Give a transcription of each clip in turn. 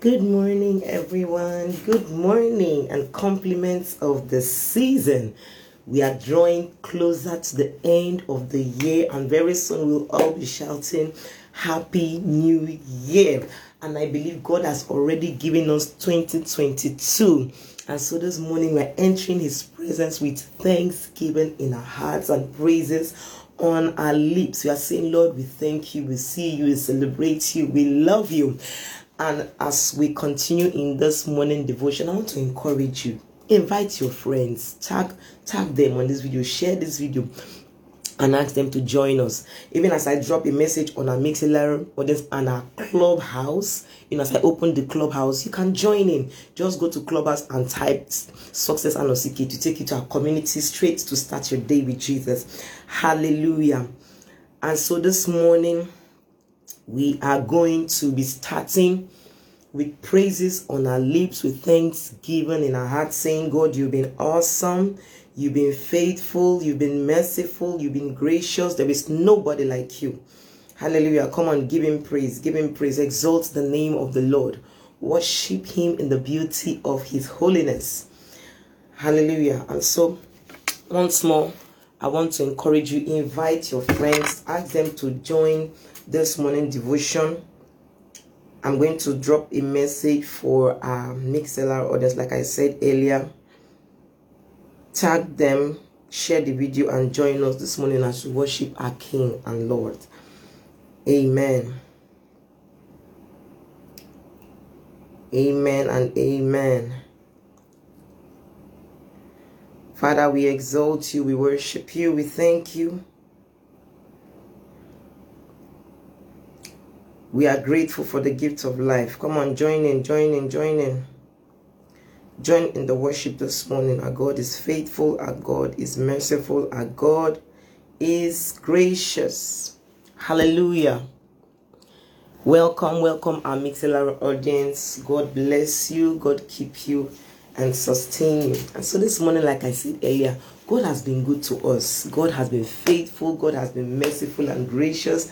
Good morning, everyone. Good morning, and compliments of the season. We are drawing closer to the end of the year, and very soon we'll all be shouting, Happy New Year! And I believe God has already given us 2022. And so this morning we're entering His presence with thanksgiving in our hearts and praises on our lips. We are saying, Lord, we thank you, we see you, we celebrate you, we love you. And as we continue in this morning devotion, I want to encourage you. Invite your friends, tag tag them on this video, share this video, and ask them to join us. Even as I drop a message on our Mixlr audience and our clubhouse, you know, as I open the clubhouse, you can join in. Just go to clubhouse and type success and Osiki to take you to our community straight to start your day with Jesus. Hallelujah. And so this morning, we are going to be starting with praises on our lips, with thanksgiving in our hearts, saying, God, you've been awesome. You've been faithful. You've been merciful. You've been gracious. There is nobody like you. Hallelujah. Come on, give him praise. Give him praise. Exalt the name of the Lord. Worship him in the beauty of his holiness. Hallelujah. And so, once more, I want to encourage you, invite your friends, ask them to join this morning devotion. I'm going to drop a message for our Mixlr audience, like I said earlier. Tag them, share the video, and join us this morning as we worship our King and Lord. Amen. Amen and amen. Father, we exalt you, we worship you, we thank you. We are grateful for the gift of life. Come on, join in, join in, join in. Join in the worship this morning. Our God is faithful, our God is merciful, our God is gracious. Hallelujah. Welcome, welcome, our Mixlr audience. God bless you, God keep you and sustain you. And so this morning, like I said earlier, God has been good to us. God has been faithful. God has been merciful and gracious.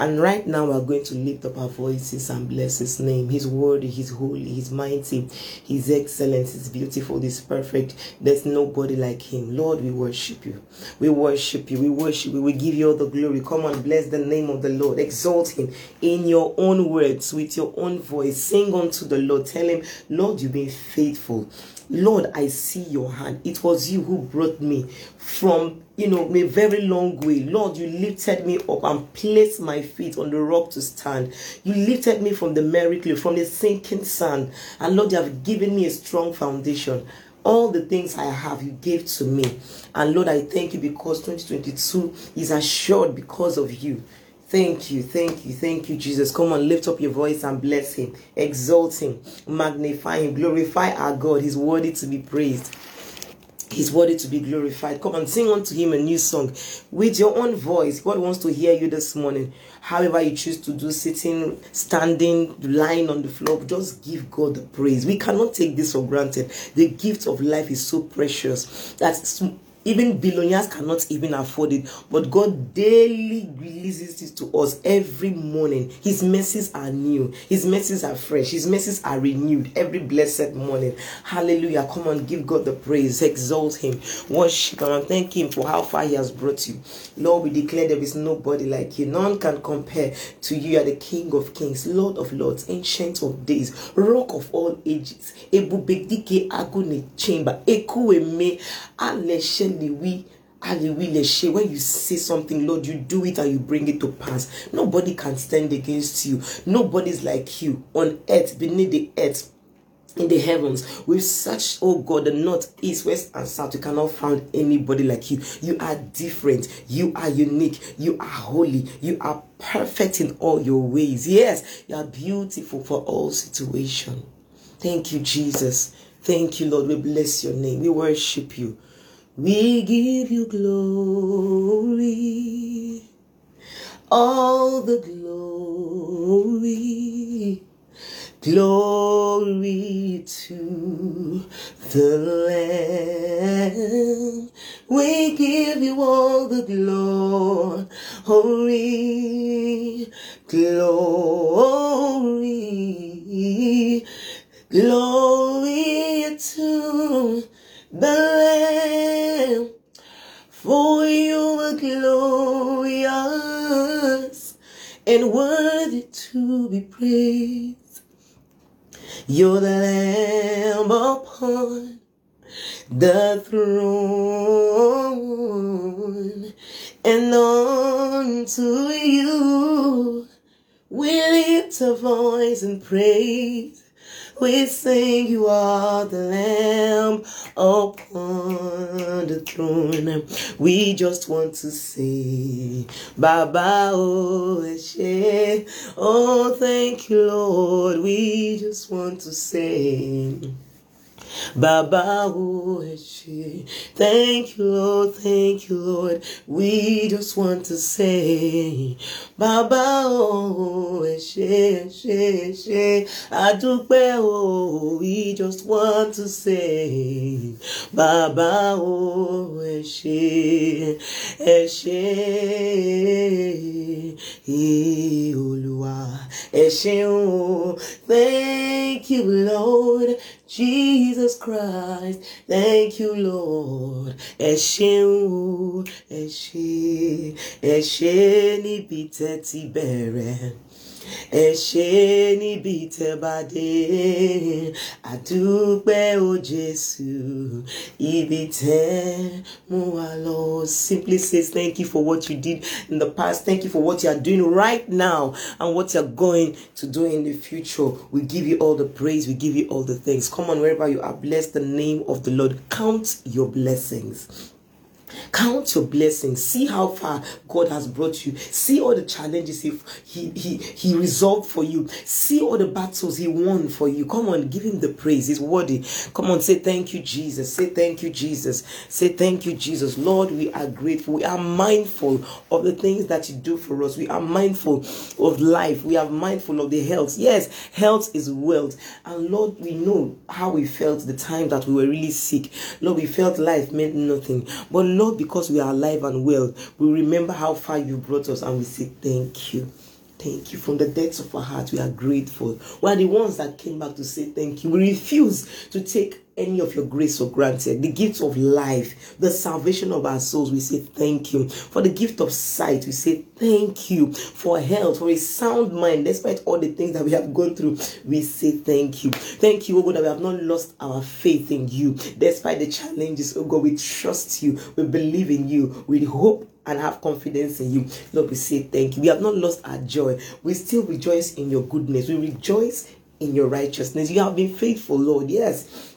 And right now, we're going to lift up our voices and bless His name. He's worthy, He's holy, He's mighty, He's excellent, He's beautiful, He's perfect. There's nobody like Him. Lord, we worship you. We worship you. We worship you. We give you all the glory. Come on, bless the name of the Lord. Exalt Him in your own words, with your own voice. Sing unto the Lord. Tell Him, Lord, you've been faithful. Lord, I see your hand. It was you who brought me from, you know, a very long way. Lord, you lifted me up and placed my feet on the rock to stand. You lifted me from the clay, from the sinking sand. And Lord, you have given me a strong foundation. All the things I have, you gave to me. And Lord, I thank you because 2022 is assured because of you. Thank you, thank you, thank you, Jesus. Come on, lift up your voice and bless him, exalt him, magnify him, glorify our God. He's worthy to be praised. He's worthy to be glorified. Come and sing unto him a new song with your own voice. God wants to hear you this morning. However, you choose to do, sitting, standing, lying on the floor, just give God the praise. We cannot take this for granted. The gift of life is so precious that even billionaires cannot even afford it. But God daily releases it to us every morning. His mercies are new. His mercies are fresh. His mercies are renewed every blessed morning. Hallelujah. Come on, give God the praise. Exalt Him. Worship Him and thank Him for how far He has brought you. Lord, we declare there is nobody like you. None can compare to you. You are the King of kings, Lord of lords, ancient of days, rock of all ages. Ebubedike agune chamber. Ekueme aleshe we we share. when you say something, Lord, you do it and you bring it to pass. Nobody can stand against you. Nobody's like you on earth, beneath the earth in the heavens. With such oh god the north east west and south you cannot find anybody like you. You are different. You are unique. You are holy. You are perfect in all your ways. Yes you are beautiful for all situation. Thank you jesus. Thank you lord. We bless your name. We worship you we give you glory, all the glory, glory to the Lamb. We give you all the glory, glory, Glory to the Lamb, for you are glorious and worthy to be praised. You're the Lamb upon the throne, and unto you we lift a voice and praise. We sing you are the Lamb upon the throne. We just want to say, Baba oh, oh thank you Lord. We just want to say. Baba Ueshe. Thank you, Lord. Thank you, Lord. We just want to say, Baba Eshe, Adúpẹ́ o. We just want to say, Baba Ueshe, Eshe, Olúwa, Eshe o. Thank you, Lord. Jesus Christ. Thank you, Lord. Ẹ ṣeun, ẹ ṣé, ẹ ṣé níbi tẹ́ ti bẹ̀rẹ̀. Ẹ ṣé níbi tẹ́ bá àdúpẹ́ o Jésù ibi tẹ́ lọ. Simply says thank you for what you did in the past. Thank you for what you are doing right now and what you are going to do in the future. We give you all the praise. We give you all the thanks. Come on, wherever you are, bless the name of the Lord. Count your blessings. Count your blessings. See how far God has brought you. See all the challenges he, he, he, he resolved for you. See all the battles He won for you. Come on, give Him the praise. He's worthy. Come on, say thank you, Jesus. Say thank you, Jesus. Say thank you, Jesus. Lord, we are grateful. We are mindful of the things that you do for us. We are mindful of life. We are mindful of the health. Yes, health is wealth. And Lord, we know how we felt the time that we were really sick. Lord, we felt life meant nothing. But Lord, because we are alive and well, we remember how far you brought us and we say thank you. Thank you. From the depths of our heart, we are grateful. We are the ones that came back to say thank you. We refuse to take any of your grace for granted. The gift of life, the salvation of our souls, we say thank you. For the gift of sight, we say thank you. For health, for a sound mind, despite all the things that we have gone through, we say thank you. Thank you, oh God, that we have not lost our faith in you. Despite the challenges, oh God, we trust you. We believe in you. We hope and have confidence in you. Lord, we say thank you. We have not lost our joy. We still rejoice in your goodness. We rejoice in your righteousness. You have been faithful, Lord. Yes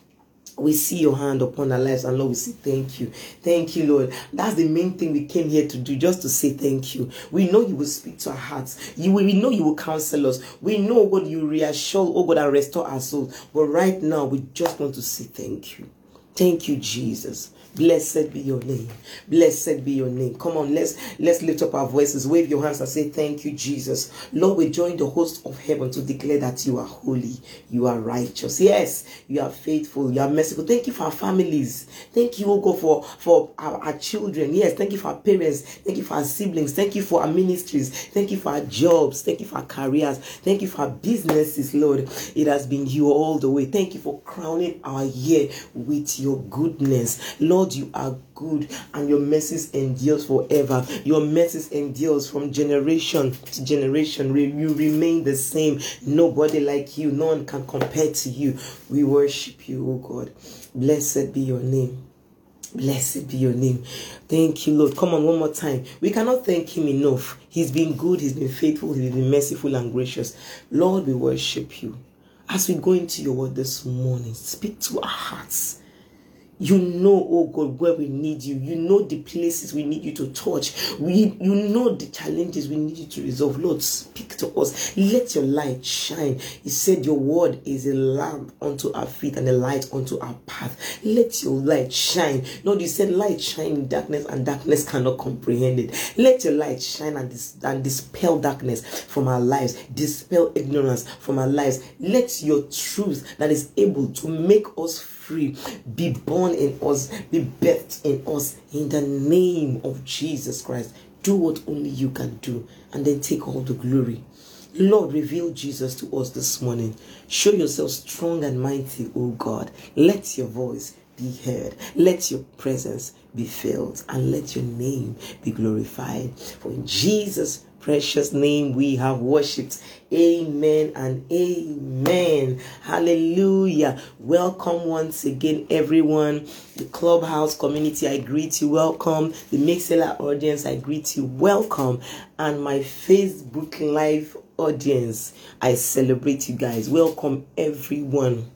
we see your hand upon our lives and lord we say thank you. Thank you lord. That's the main thing we came here to do just to say thank you. We know you will speak to our hearts. You will, we know you will counsel us. We know oh god you reassure oh god and restore our souls. But right now we just want to say thank you thank you jesus Blessed be your name. Blessed be your name. Come on, let's let's lift up our voices. Wave your hands and say, Thank you, Jesus. Lord, we join the host of heaven to declare that you are holy, you are righteous. Yes, you are faithful, you are merciful. Thank you for our families. Thank you, oh God, for, for our, our children. Yes, thank you for our parents. Thank you for our siblings. Thank you for our ministries. Thank you for our jobs. Thank you for our careers. Thank you for our businesses, Lord. It has been you all the way. Thank you for crowning our year with your goodness. Lord, you are good and your mercies endures forever. Your mercies endures from generation to generation. You remain the same. Nobody like you. No one can compare to you. We worship you, oh God. Blessed be your name. Blessed be your name. Thank you, Lord. Come on, one more time. We cannot thank Him enough. He's been good, He's been faithful, He's been merciful and gracious. Lord, we worship you. As we go into your word this morning, speak to our hearts. You know, oh God, where we need you. You know the places we need you to touch. We, you know the challenges we need you to resolve. Lord, speak to us. Let your light shine. He said, Your word is a lamp unto our feet and a light unto our path. Let your light shine. Lord, you said, Light shine in darkness, and darkness cannot comprehend it. Let your light shine and, dis- and dispel darkness from our lives, dispel ignorance from our lives. Let your truth that is able to make us free, be born in us, be birthed in us in the name of Jesus Christ. Do what only you can do and then take all the glory. Lord, reveal Jesus to us this morning. Show yourself strong and mighty, O God. Let your voice be heard. Let your presence be filled and let your name be glorified. For in Jesus' precious name we have worshipped. Amen and amen. Hallelujah. Welcome once again, everyone. The clubhouse community, I greet you. Welcome. The Mixlr audience, I greet you. Welcome. And my Facebook Live audience, I celebrate you guys. Welcome, everyone.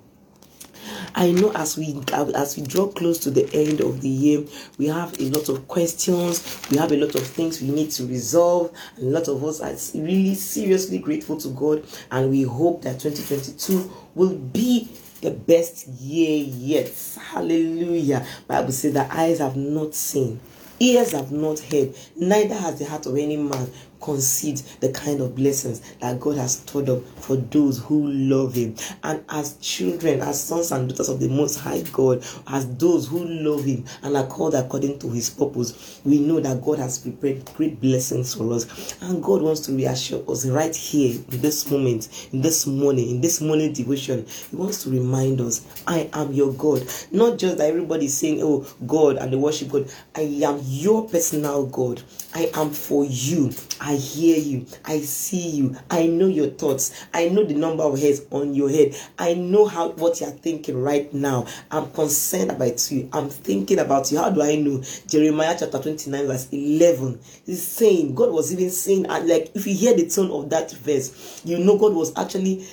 I know as we as we draw close to the end of the year, we have a lot of questions, we have a lot of things we need to resolve. A lot of us are really seriously grateful to God, and we hope that 2022 will be the best year yet. Hallelujah. Bible says that eyes have not seen, ears have not heard, neither has the heart of any man concede the kind of blessings that God has stored up for those who love Him. And as children, as sons and daughters of the Most High God, as those who love Him and are called according to His purpose, we know that God has prepared great blessings for us. And God wants to reassure us right here in this moment, in this morning, in this morning devotion. He wants to remind us, I am your God. Not just that everybody saying, Oh, God, and they worship God. I am your personal God. I am for you. Hear you. I see you. I know your thoughts. I know the number of hairs on your head. I know how what you're thinking right now. I'm concerned about you. I'm thinking about you. How do I know? Jeremiah chapter 29, verse 11 is saying, God was even saying, uh, like, if you hear the tone of that verse, you know God was actually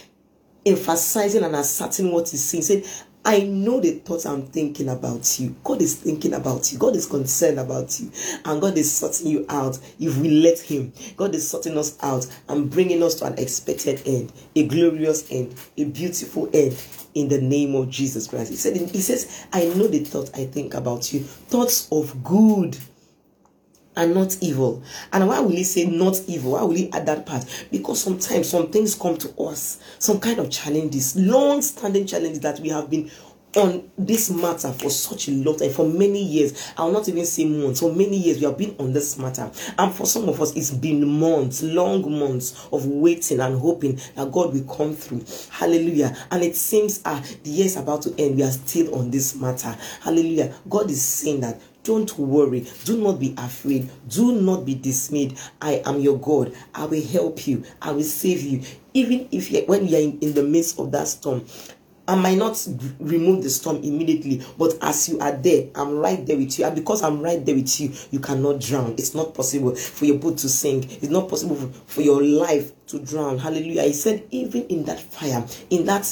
emphasizing and asserting what he's saying. He said, I know the thoughts I'm thinking about you. God is thinking about you. God is concerned about you. And God is sorting you out if we let Him. God is sorting us out and bringing us to an expected end, a glorious end, a beautiful end in the name of Jesus Christ. He said, He says, I know the thoughts I think about you, thoughts of good and not evil. And why will he say not evil? Why will he add that part? Because sometimes some things come to us, some kind of challenges, long standing challenges that we have been on this matter for such a long time, for many years. I'll not even say months, for many years we have been on this matter. And for some of us, it's been months, long months of waiting and hoping that God will come through. Hallelujah. And it seems ah, the year is about to end. We are still on this matter. Hallelujah. God is saying that don't worry. Do not be afraid. Do not be dismayed. I am your God. I will help you. I will save you. Even if you when you are in, in the midst of that storm, I might not remove the storm immediately, but as you are there, I'm right there with you. And because I'm right there with you, you cannot drown. It's not possible for your boat to sink. It's not possible for, your life to drown. Hallelujah. He said, even in that fire, in that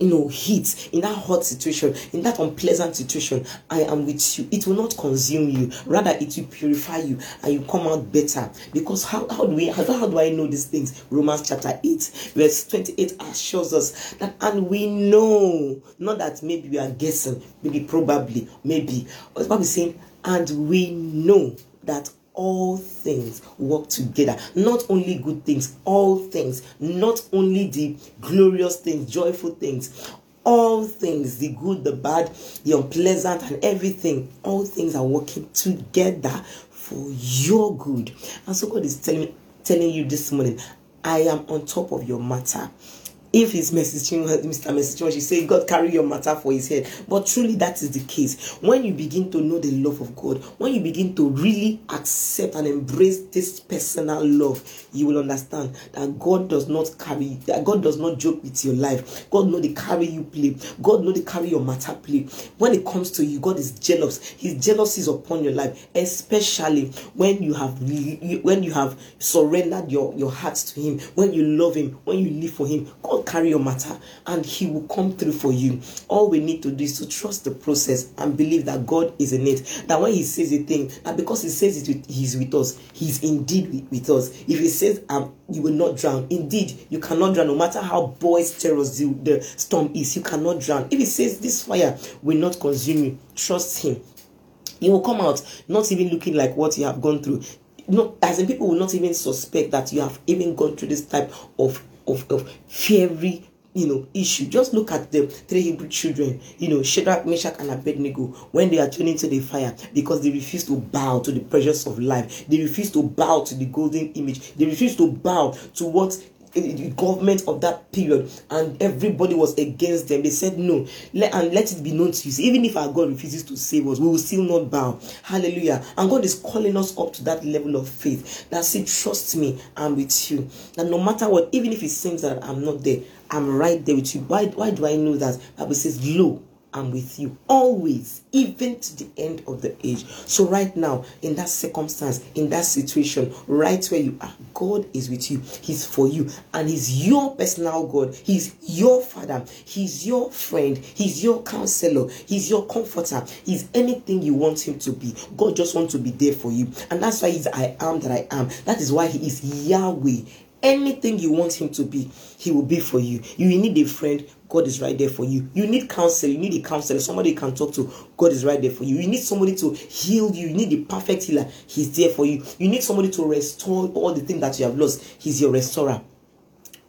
you know, heat, in that hot situation, in that unpleasant situation, I am with you. It will not consume you. Rather, it will purify you and you come out better. Because how, how do we how, how do I know these things? Romans chapter 8, verse 28 assures us that and we know, not that maybe we are guessing, maybe probably, maybe. But the Bible is saying, and we know that all things work together. Not only good things, all things. Not only the glorious things, joyful things. All things, the good, the bad, the unpleasant, and everything, all things are working together for your good. And so God is telling, telling you this morning, I am on top of your matter if he's messaging Mr. Messaging, she say God carry your matter for his head. But truly that is the case. When you begin to know the love of God, when you begin to really accept and embrace this personal love, you will understand that God does not carry that God does not joke with your life. God know the carry you play. God know the carry your matter play. When it comes to you, God is jealous. His jealousy is upon your life, especially when you have when you have surrendered your, your heart to him, when you love him, when you live for him. God carry your matter and he will come through for you. All we need to do is to trust the process and believe that God is in it. That when he says a thing, that because he says it with, he's with us, he's indeed with, with us. If he says um you will not drown, indeed you cannot drown no matter how boisterous the, the storm is, you cannot drown. If he says this fire will not consume you, trust him. You will come out not even looking like what you have gone through. No, as in people will not even suspect that you have even gone through this type of of, of fiery you know issue. Just look at the three hebrew children you know shadrach meshach and abednego when they are thrown into the fire because they refuse to bow to the pressures of life. They refuse to bow to the golden image. They refuse to bow to what the government of that period and everybody was against them. They said no let, and let it be known to you. Even if our god refuses to save us we will still not bow. Hallelujah. And god is calling us up to that level of faith that say trust me i'm with you. That no matter what even if it seems that i'm not there i'm right there with you. Why, why do i know that? Bible says lo am with you always, even to the end of the age. So, right now, in that circumstance, in that situation, right where you are, God is with you. He's for you, and He's your personal God. He's your Father. He's your friend. He's your counselor. He's your comforter. He's anything you want Him to be. God just wants to be there for you, and that's why He's I am that I am. That is why He is Yahweh anything you want him to be he will be for you you need a friend God is right there for you. You need counsel, you need a counselor, somebody you can talk to. God is right there for you. You need somebody to heal you. You need a perfect healer. He's there for you. You need somebody to restore all the things that you have lost. He's your restorer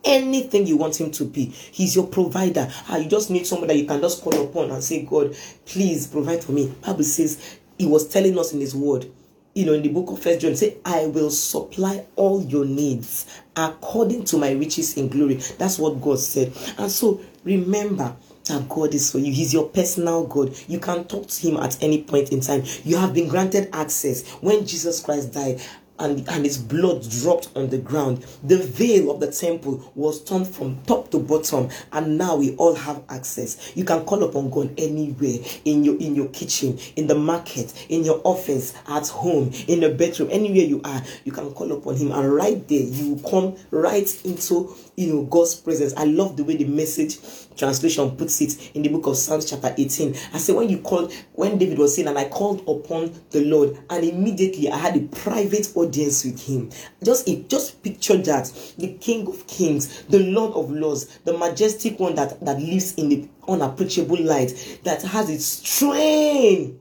anything you want him to be he's your provider ah, you just need somebody that you can just call upon and say god please provide for me bible says he was telling us in his word you know, in the book of First John, say, I will supply all your needs according to my riches in glory. That's what God said. And so remember that God is for you. He's your personal God. You can talk to him at any point in time. You have been granted access. When Jesus Christ died, and, and his blood dropped on the ground. The veil of the temple was torn from top to bottom, and now we all have access. You can call upon God anywhere in your in your kitchen, in the market, in your office, at home, in the bedroom, anywhere you are. You can call upon Him, and right there you will come right into you know God's presence. I love the way the message translation puts it in the book of Psalms chapter 18. I said when you called when David was saying and I called upon the Lord and immediately I had a private audience with him. Just it, just picture that the King of Kings, the Lord of Lords, the majestic one that that lives in the unapproachable light that has its strength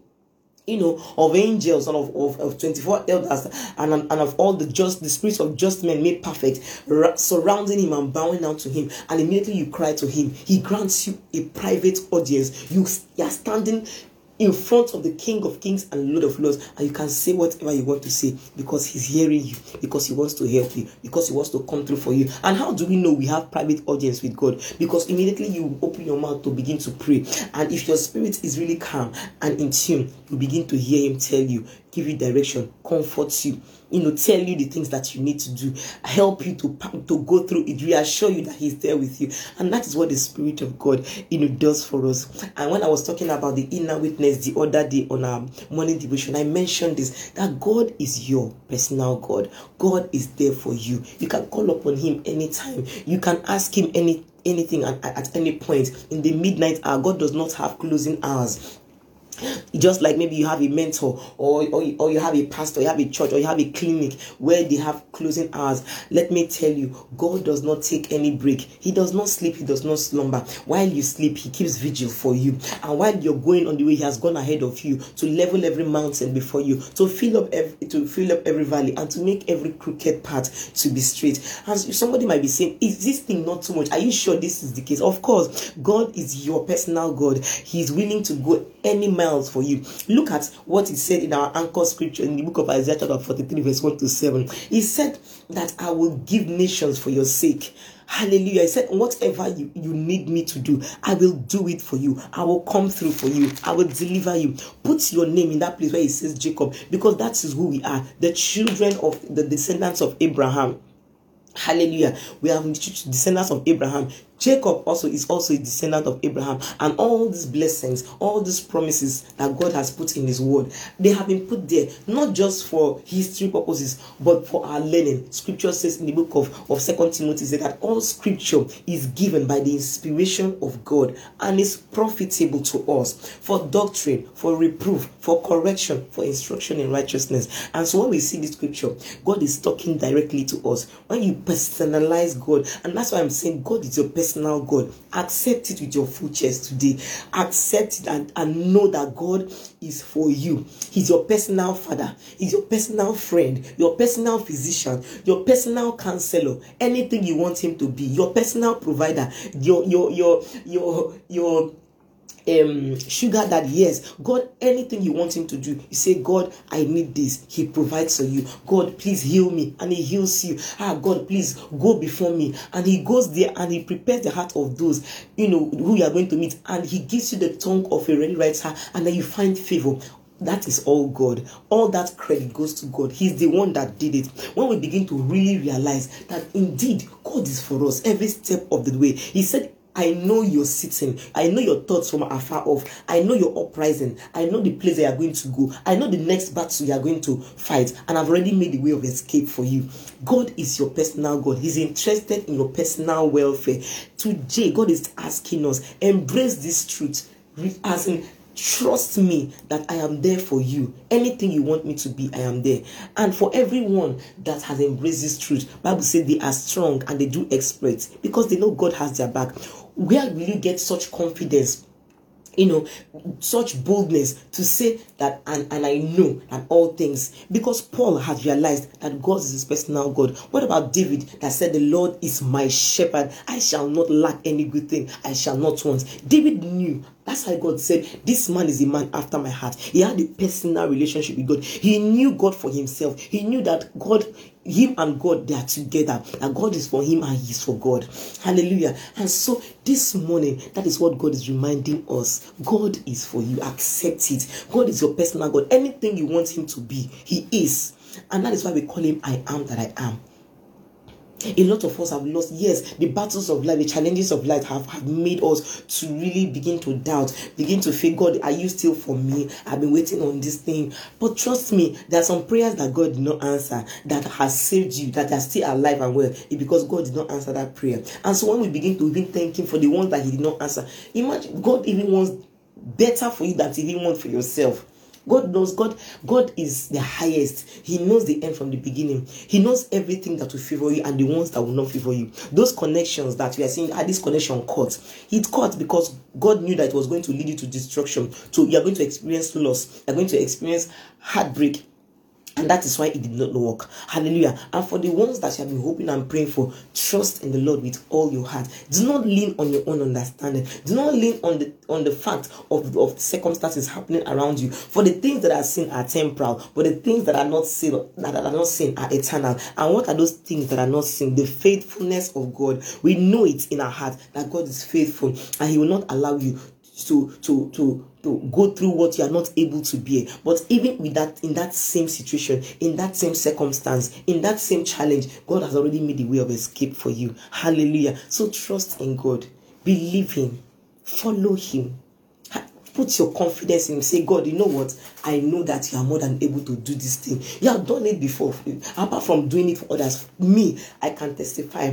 you know, of angels and of, of, of 24 elders and, and of all the just, the spirits of just men made perfect, surrounding him and bowing down to him. And immediately you cry to him, he grants you a private audience. You, you are standing in front of the King of Kings and Lord of Lords, and you can say whatever you want to say because He's hearing you, because He wants to help you, because He wants to come through for you. And how do we know we have private audience with God? Because immediately you open your mouth to begin to pray, and if your spirit is really calm and in tune, you begin to hear Him tell you, give you direction, comforts you, you know, tell you the things that you need to do, help you to, to go through it, reassure you that He's there with you. And that is what the Spirit of God, you know, does for us. And when I was talking about the inner witness the other day on our morning devotion, I mentioned this that God is your personal God. God is there for you. You can call upon Him anytime. You can ask Him any anything at, at any point in the midnight hour. God does not have closing hours just like maybe you have a mentor or, or, or you have a pastor you have a church or you have a clinic where they have closing hours. Let me tell you god does not take any break. He does not sleep he does not slumber. While you sleep he keeps vigil for you. And while you're going on the way he has gone ahead of you to level every mountain before you to fill up every to fill up every valley and to make every crooked path to be straight. And somebody might be saying is this thing not too much? Are you sure this is the case? Of course god is your personal god. He's willing to go any for you. Look at what he said in our anchor scripture in the book of Isaiah chapter 43, verse 1 to 7. He said that I will give nations for your sake. Hallelujah. He said, Whatever you, you need me to do, I will do it for you. I will come through for you. I will deliver you. Put your name in that place where he says Jacob, because that is who we are the children of the descendants of Abraham. Hallelujah. We are descendants of Abraham. Jacob also is also a descendant of Abraham, and all these blessings, all these promises that God has put in His Word, they have been put there not just for history purposes, but for our learning. Scripture says in the book of, of Second Timothy that all Scripture is given by the inspiration of God and is profitable to us for doctrine, for reproof, for correction, for instruction in righteousness. And so when we see the Scripture, God is talking directly to us. When you personalize God, and that's why I'm saying God is your personal personal God. Accept it with your full chest today. Accept it and, and know that God is for you. He's your personal father, He's your personal friend, your personal physician, your personal counselor. Anything you want Him to be, your personal provider, your your your your your um sugar daddy yes god anything you want him to do you say god i need this. He provides for you. God please heal me. And he heals you. Ah god please go before me. And he goes there and he prepares the heart of those you know who you are going to meet. And he gives you the tongue of a ready writer. And then you find favor. That is all God. All that credit goes to God. He's the one that did it. When we begin to really realize that indeed God is for us every step of the way, He said, I know you're sitting. I know your thoughts from afar off. I know your uprising. I know the place you are going to go. I know the next battle you are going to fight. And I've already made the way of escape for you. God is your personal God. He's interested in your personal welfare. Today, God is asking us, embrace this truth. As in, trust me that I am there for you. Anything you want me to be, I am there. And for everyone that has embraced this truth, Bible says they are strong and they do exploits because they know God has their back where will you get such confidence you know such boldness to say that and, and i know that all things because paul has realized that god is his personal god what about david that said the lord is my shepherd i shall not lack any good thing i shall not want david knew that's why God said, This man is a man after my heart. He had a personal relationship with God. He knew God for himself. He knew that God, him and God, they are together. And God is for him and he is for God. Hallelujah. And so this morning, that is what God is reminding us. God is for you. Accept it. God is your personal God. Anything you want him to be, he is. And that is why we call him I am that I am. A lot of us have lost. Yes, the battles of life, the challenges of life have, have made us to really begin to doubt, begin to feel, God, are you still for me? I've been waiting on this thing. But trust me, there are some prayers that God did not answer that has saved you, that are still alive and well. It's because God did not answer that prayer. And so when we begin to even thank Him for the ones that He did not answer, imagine God even wants better for you than He even wants for yourself. God knows God God is the highest. He knows the end from the beginning. He knows everything that will favor you and the ones that will not favor you. Those connections that we are seeing, ah, this connection caught. It caught because God knew that it was going to lead you to destruction. So you are going to experience loss. You are going to experience heartbreak and that is why it did not work. Hallelujah. And for the ones that you have been hoping and praying for, trust in the Lord with all your heart. Do not lean on your own understanding. Do not lean on the on the fact of, of circumstances happening around you. For the things that are seen are temporal, but the things that are not seen that are not seen are eternal. And what are those things that are not seen? The faithfulness of God. We know it in our heart that God is faithful and He will not allow you to to to to go through what you are not able to bear. But even with that in that same situation in that same circumstance in that same challenge god has already made a way of escape for you. Hallelujah. So trust in god. Believe him. Follow him. Put your confidence in him. Say god you know what? I know that you are more than able to do this thing. You have done it before. Apart from doing it for others me i can testify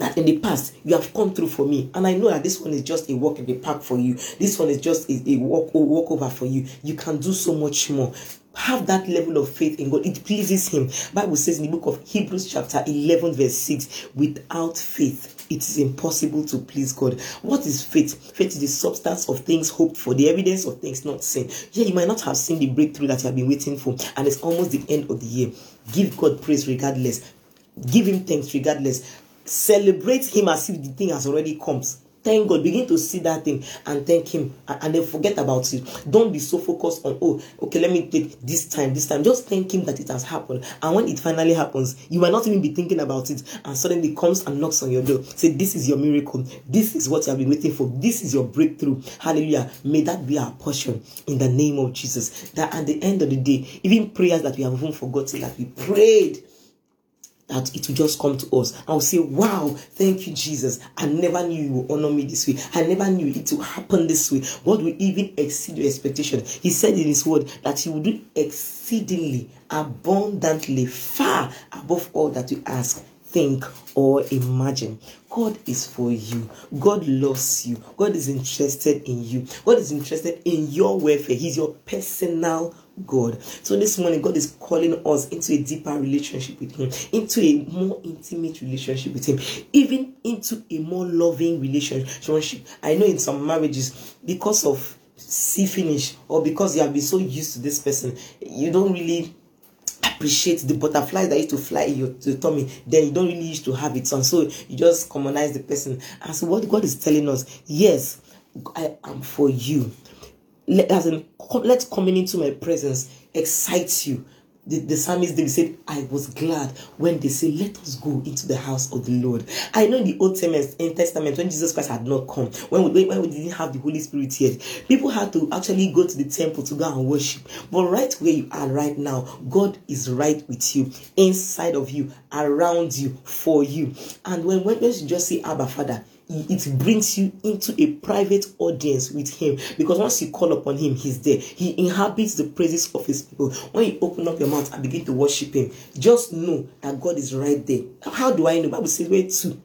that in the past you have come through for me. And i know that this one is just a walk in the park for you. This one is just a, a walk a walk over for you. You can do so much more. Have that level of faith in god. It pleases him. Bible says in the book of hebrews chapter 11 verse 6 without faith it is impossible to please god. What is faith? Faith is the substance of things hoped for the evidence of things not seen. Yeah you might not have seen the breakthrough that you have been waiting for and it's almost the end of the year. Give god praise regardless. Give him thanks regardless celebrate him as if the thing has already come. Thank god. Begin to see that thing and thank him and, and, then forget about it. Don't be so focused on oh okay let me take this time this time. Just thank him that it has happened. And when it finally happens you might not even be thinking about it. And suddenly comes and knocks on your door. Say this is your miracle. This is what you have been waiting for. This is your breakthrough. Hallelujah. May that be our portion in the name of jesus. That at the end of the day even prayers that we have even forgotten that we prayed that it will just come to us. I'll say, Wow, thank you, Jesus. I never knew you would honor me this way. I never knew it would happen this way. God will even exceed your expectation. He said in His word that He will do exceedingly, abundantly, far above all that you ask, think, or imagine. God is for you. God loves you. God is interested in you. God is interested in your welfare. He's your personal God. So this morning, God is calling us into a deeper relationship with Him, into a more intimate relationship with Him, even into a more loving relationship. I know in some marriages, because of see finish or because you have been so used to this person, you don't really appreciate the butterflies that used to fly in your, your tummy, then you don't really used to have it. And so you just commonize the person. And so what God is telling us, yes, I am for you. Let, as in, let coming into my presence excite you the, the psalmist David said, I was glad when they say, Let us go into the house of the Lord. I know in the Old Testament, in Testament, when Jesus Christ had not come, when we, when we didn't have the Holy Spirit yet, people had to actually go to the temple to go and worship. But right where you are right now, God is right with you, inside of you, around you, for you. And when, when you just say, Abba Father, it brings you into a private audience with him. Because once you call upon him he's there. He inhabits the praises of his people. When you open up your mouth and begin to worship him just know that god is right there. How do i know? Bible says where two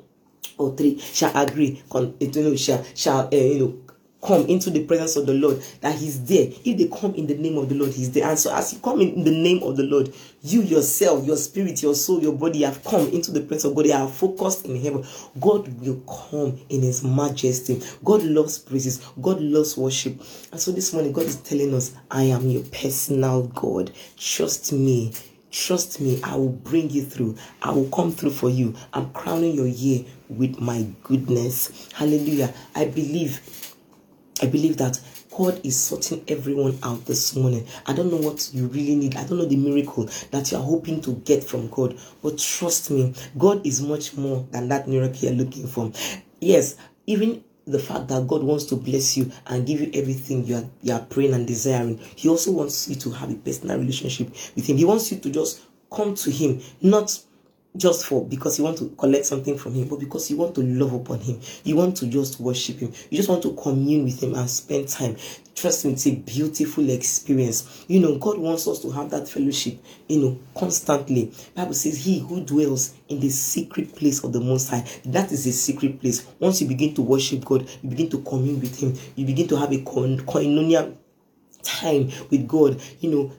or three shall agree con, you know, shall shall uh, you know come into the presence of the Lord, that He's there. If they come in the name of the Lord, He's there. And so, as you come in the name of the Lord, you yourself, your spirit, your soul, your body have come into the presence of God. They are focused in heaven. God will come in His majesty. God loves praises. God loves worship. And so, this morning, God is telling us, I am your personal God. Trust me. Trust me, I will bring you through. I will come through for you. I'm crowning your year with my goodness. Hallelujah. I believe I believe that God is sorting everyone out this morning. I don't know what you really need. I don't know the miracle that you are hoping to get from God. But trust me, God is much more than that miracle you're looking for. Yes, even the fact that God wants to bless you and give you everything you are, you are praying and desiring, He also wants you to have a personal relationship with Him. He wants you to just come to Him, not just for because you want to collect something from him, but because you want to love upon him. You want to just worship him. You just want to commune with him and spend time. Trust me, it's a beautiful experience. You know, God wants us to have that fellowship, you know, constantly. Bible says, He who dwells in the secret place of the Most High, that is a secret place. Once you begin to worship God, you begin to commune with Him, you begin to have a koinonia time with God. You know,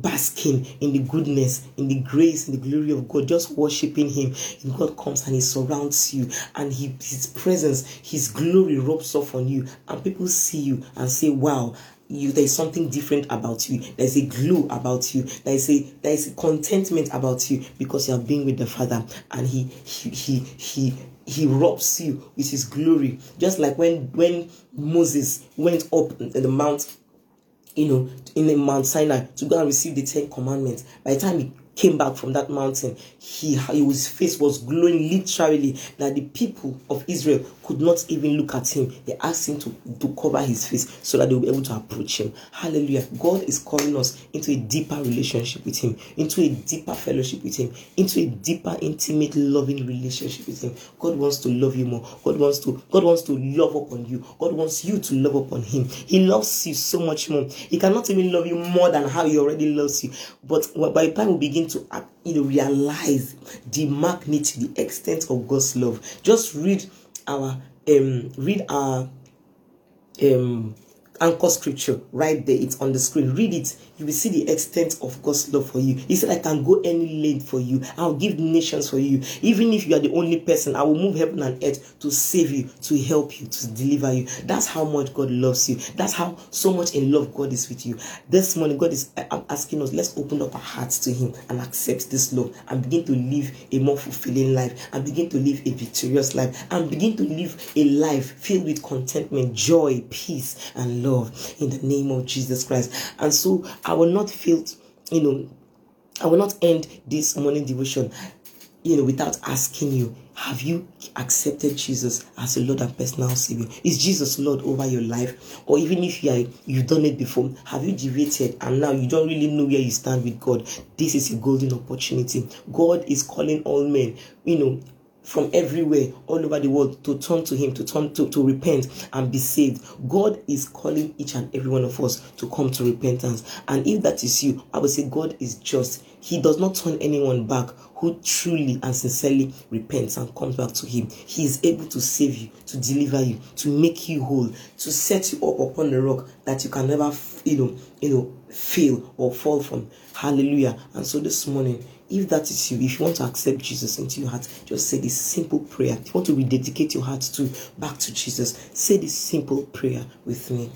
basking in the goodness, in the grace, in the glory of God, just worshiping Him. And God comes and He surrounds you, and He His presence, His glory rubs off on you, and people see you and say, Wow, you there's something different about you. There's a glow about you. There's a there's a contentment about you because you are being with the father. And he he he he he robs you with his glory. Just like when when moses went up in the mount you know, in the Mount Sinai to go and receive the Ten Commandments. By the time came back from that mountain, he his face was glowing literally that the people of Israel could not even look at him. They asked him to, to cover his face so that they will be able to approach him. Hallelujah. God is calling us into a deeper relationship with him, into a deeper fellowship with him, into a deeper, intimate, loving relationship with him. God wants to love you more. God wants to, God wants to love upon you. God wants you to love upon him. He loves you so much more. He cannot even love you more than how he already loves you. But by the time we begin to you know, realize the magnitude, the extent of God's love, just read our um read our um anchor scripture right there it's on the screen read it you will see the extent of God's love for you. He said, I can go any length for you. I'll give nations for you. Even if you are the only person, I will move heaven and earth to save you, to help you, to deliver you. That's how much God loves you. That's how so much in love God is with you. This morning, God is I'm asking us, let's open up our hearts to Him and accept this love and begin to live a more fulfilling life and begin to live a victorious life and begin to live a life filled with contentment, joy, peace, and love in the name of Jesus Christ. And so I will not feel, you know, I will not end this morning devotion, you know, without asking you, have you accepted Jesus as your Lord and personal Savior? Is Jesus Lord over your life? Or even if you are, you've done it before, have you deviated and now you don't really know where you stand with God? This is a golden opportunity. God is calling all men, you know, from everywhere, all over the world, to turn to Him, to turn to, to repent and be saved. God is calling each and every one of us to come to repentance. And if that is you, I would say God is just. He does not turn anyone back who truly and sincerely repents and comes back to Him. He is able to save you, to deliver you, to make you whole, to set you up upon the rock that you can never, you know, you know, fail or fall from. Hallelujah. And so this morning, if that is you, if you want to accept Jesus into your heart, just say this simple prayer. If you want to rededicate your heart to back to Jesus, say this simple prayer with me.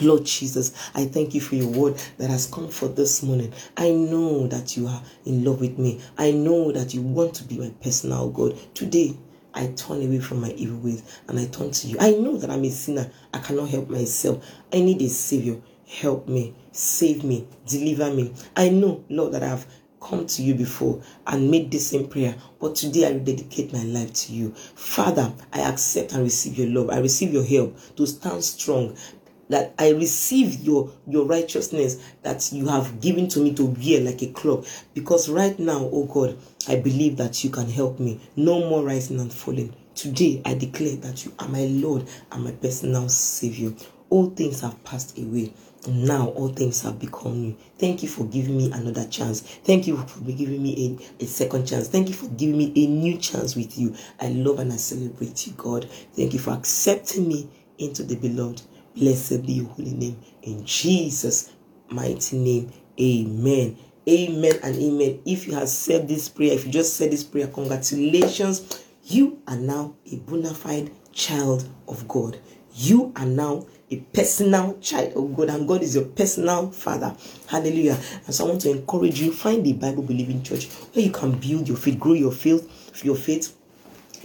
Lord Jesus, I thank you for your word that has come for this morning. I know that you are in love with me. I know that you want to be my personal God. Today, I turn away from my evil ways and I turn to you. I know that I'm a sinner. I cannot help myself. I need a savior. Help me, save me, deliver me. I know, Lord, that I've come to you before and made this same prayer, but today I dedicate my life to you. Father, I accept and receive your love. I receive your help to stand strong. That I receive your your righteousness that you have given to me to wear like a cloak. Because right now, oh God, I believe that you can help me. No more rising and falling. Today I declare that you are my Lord and my personal Savior. All things have passed away now all things have become new. Thank you for giving me another chance. Thank you for giving me a, a second chance. Thank you for giving me a new chance with you. I love and I celebrate you, God. Thank you for accepting me into the beloved. Blessed be your holy name. In Jesus' mighty name, amen. Amen and amen. If you have said this prayer, if you just said this prayer, congratulations. You are now a bona fide child of God. You are now a personal child of God, and God is your personal father. Hallelujah. And so I want to encourage you, find a Bible believing church where you can build your faith, grow your faith, your faith.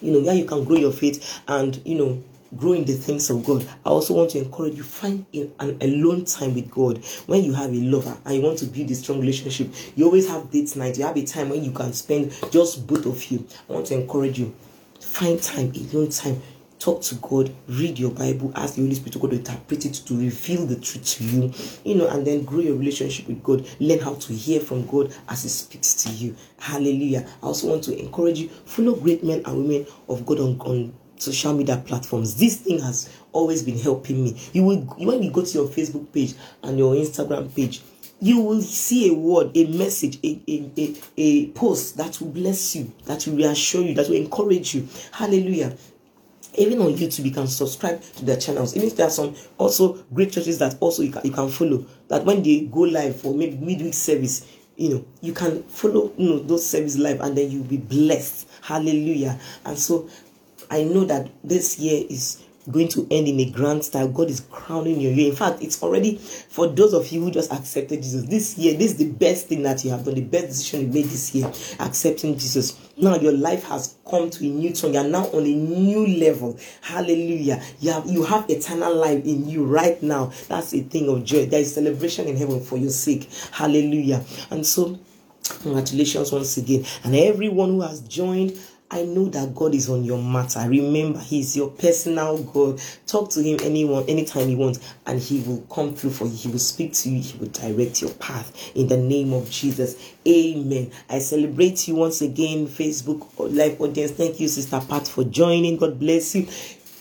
You know, where you can grow your faith and you know grow in the things of God. I also want to encourage you find an alone time with God. When you have a lover and you want to build a strong relationship, you always have date night. You have a time when you can spend just both of you. I want to encourage you. Find time, alone time talk to God, read your Bible, ask the Holy Spirit to God to interpret it, to reveal the truth to you, you know, and then grow your relationship with God. Learn how to hear from God as He speaks to you. Hallelujah. I also want to encourage you, follow great men and women of God on, on social media platforms. This thing has always been helping me. You will when you go to your Facebook page and your Instagram page, you will see a word, a message, a, a, a, a post that will bless you, that will reassure you, that will encourage you. Hallelujah even on YouTube, you can subscribe to their channels. Even if there are some also great churches that also you can, you can follow. That when they go live for maybe midweek service, you know, you can follow you know those service live and then you'll be blessed. Hallelujah. And so I know that this year is going to end in a grand style. God is crowning your year. In fact, it's already for those of you who just accepted Jesus this year. This is the best thing that you have done, the best decision you made this year, accepting Jesus. Now your life has come to a new turn. You are now on a new level. Hallelujah. You have you have eternal life in you right now. That's a thing of joy. There is celebration in heaven for your sake. Hallelujah. And so congratulations once again. And everyone who has joined I know that God is on your matter. Remember, He's your personal God. Talk to Him anyone, anytime you want, and He will come through for you. He will speak to you. He will direct your path in the name of Jesus. Amen. I celebrate you once again, Facebook live audience. Thank you, Sister Pat, for joining. God bless you.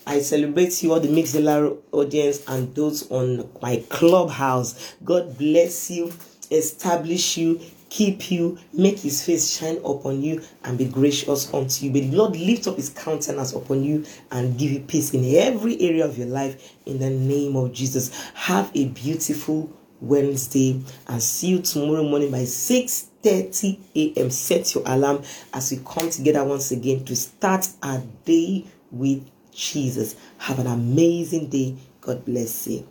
I celebrate you all the Mixlr audience and those on my clubhouse. God bless you, establish you, keep you, make his face shine upon you, and be gracious unto you. May the Lord lift up his countenance upon you and give you peace in every area of your life in the name of Jesus. Have a beautiful Wednesday and see you tomorrow morning by 6 30 a.m. Set your alarm as we come together once again to start our day with Jesus. Have an amazing day. God bless you.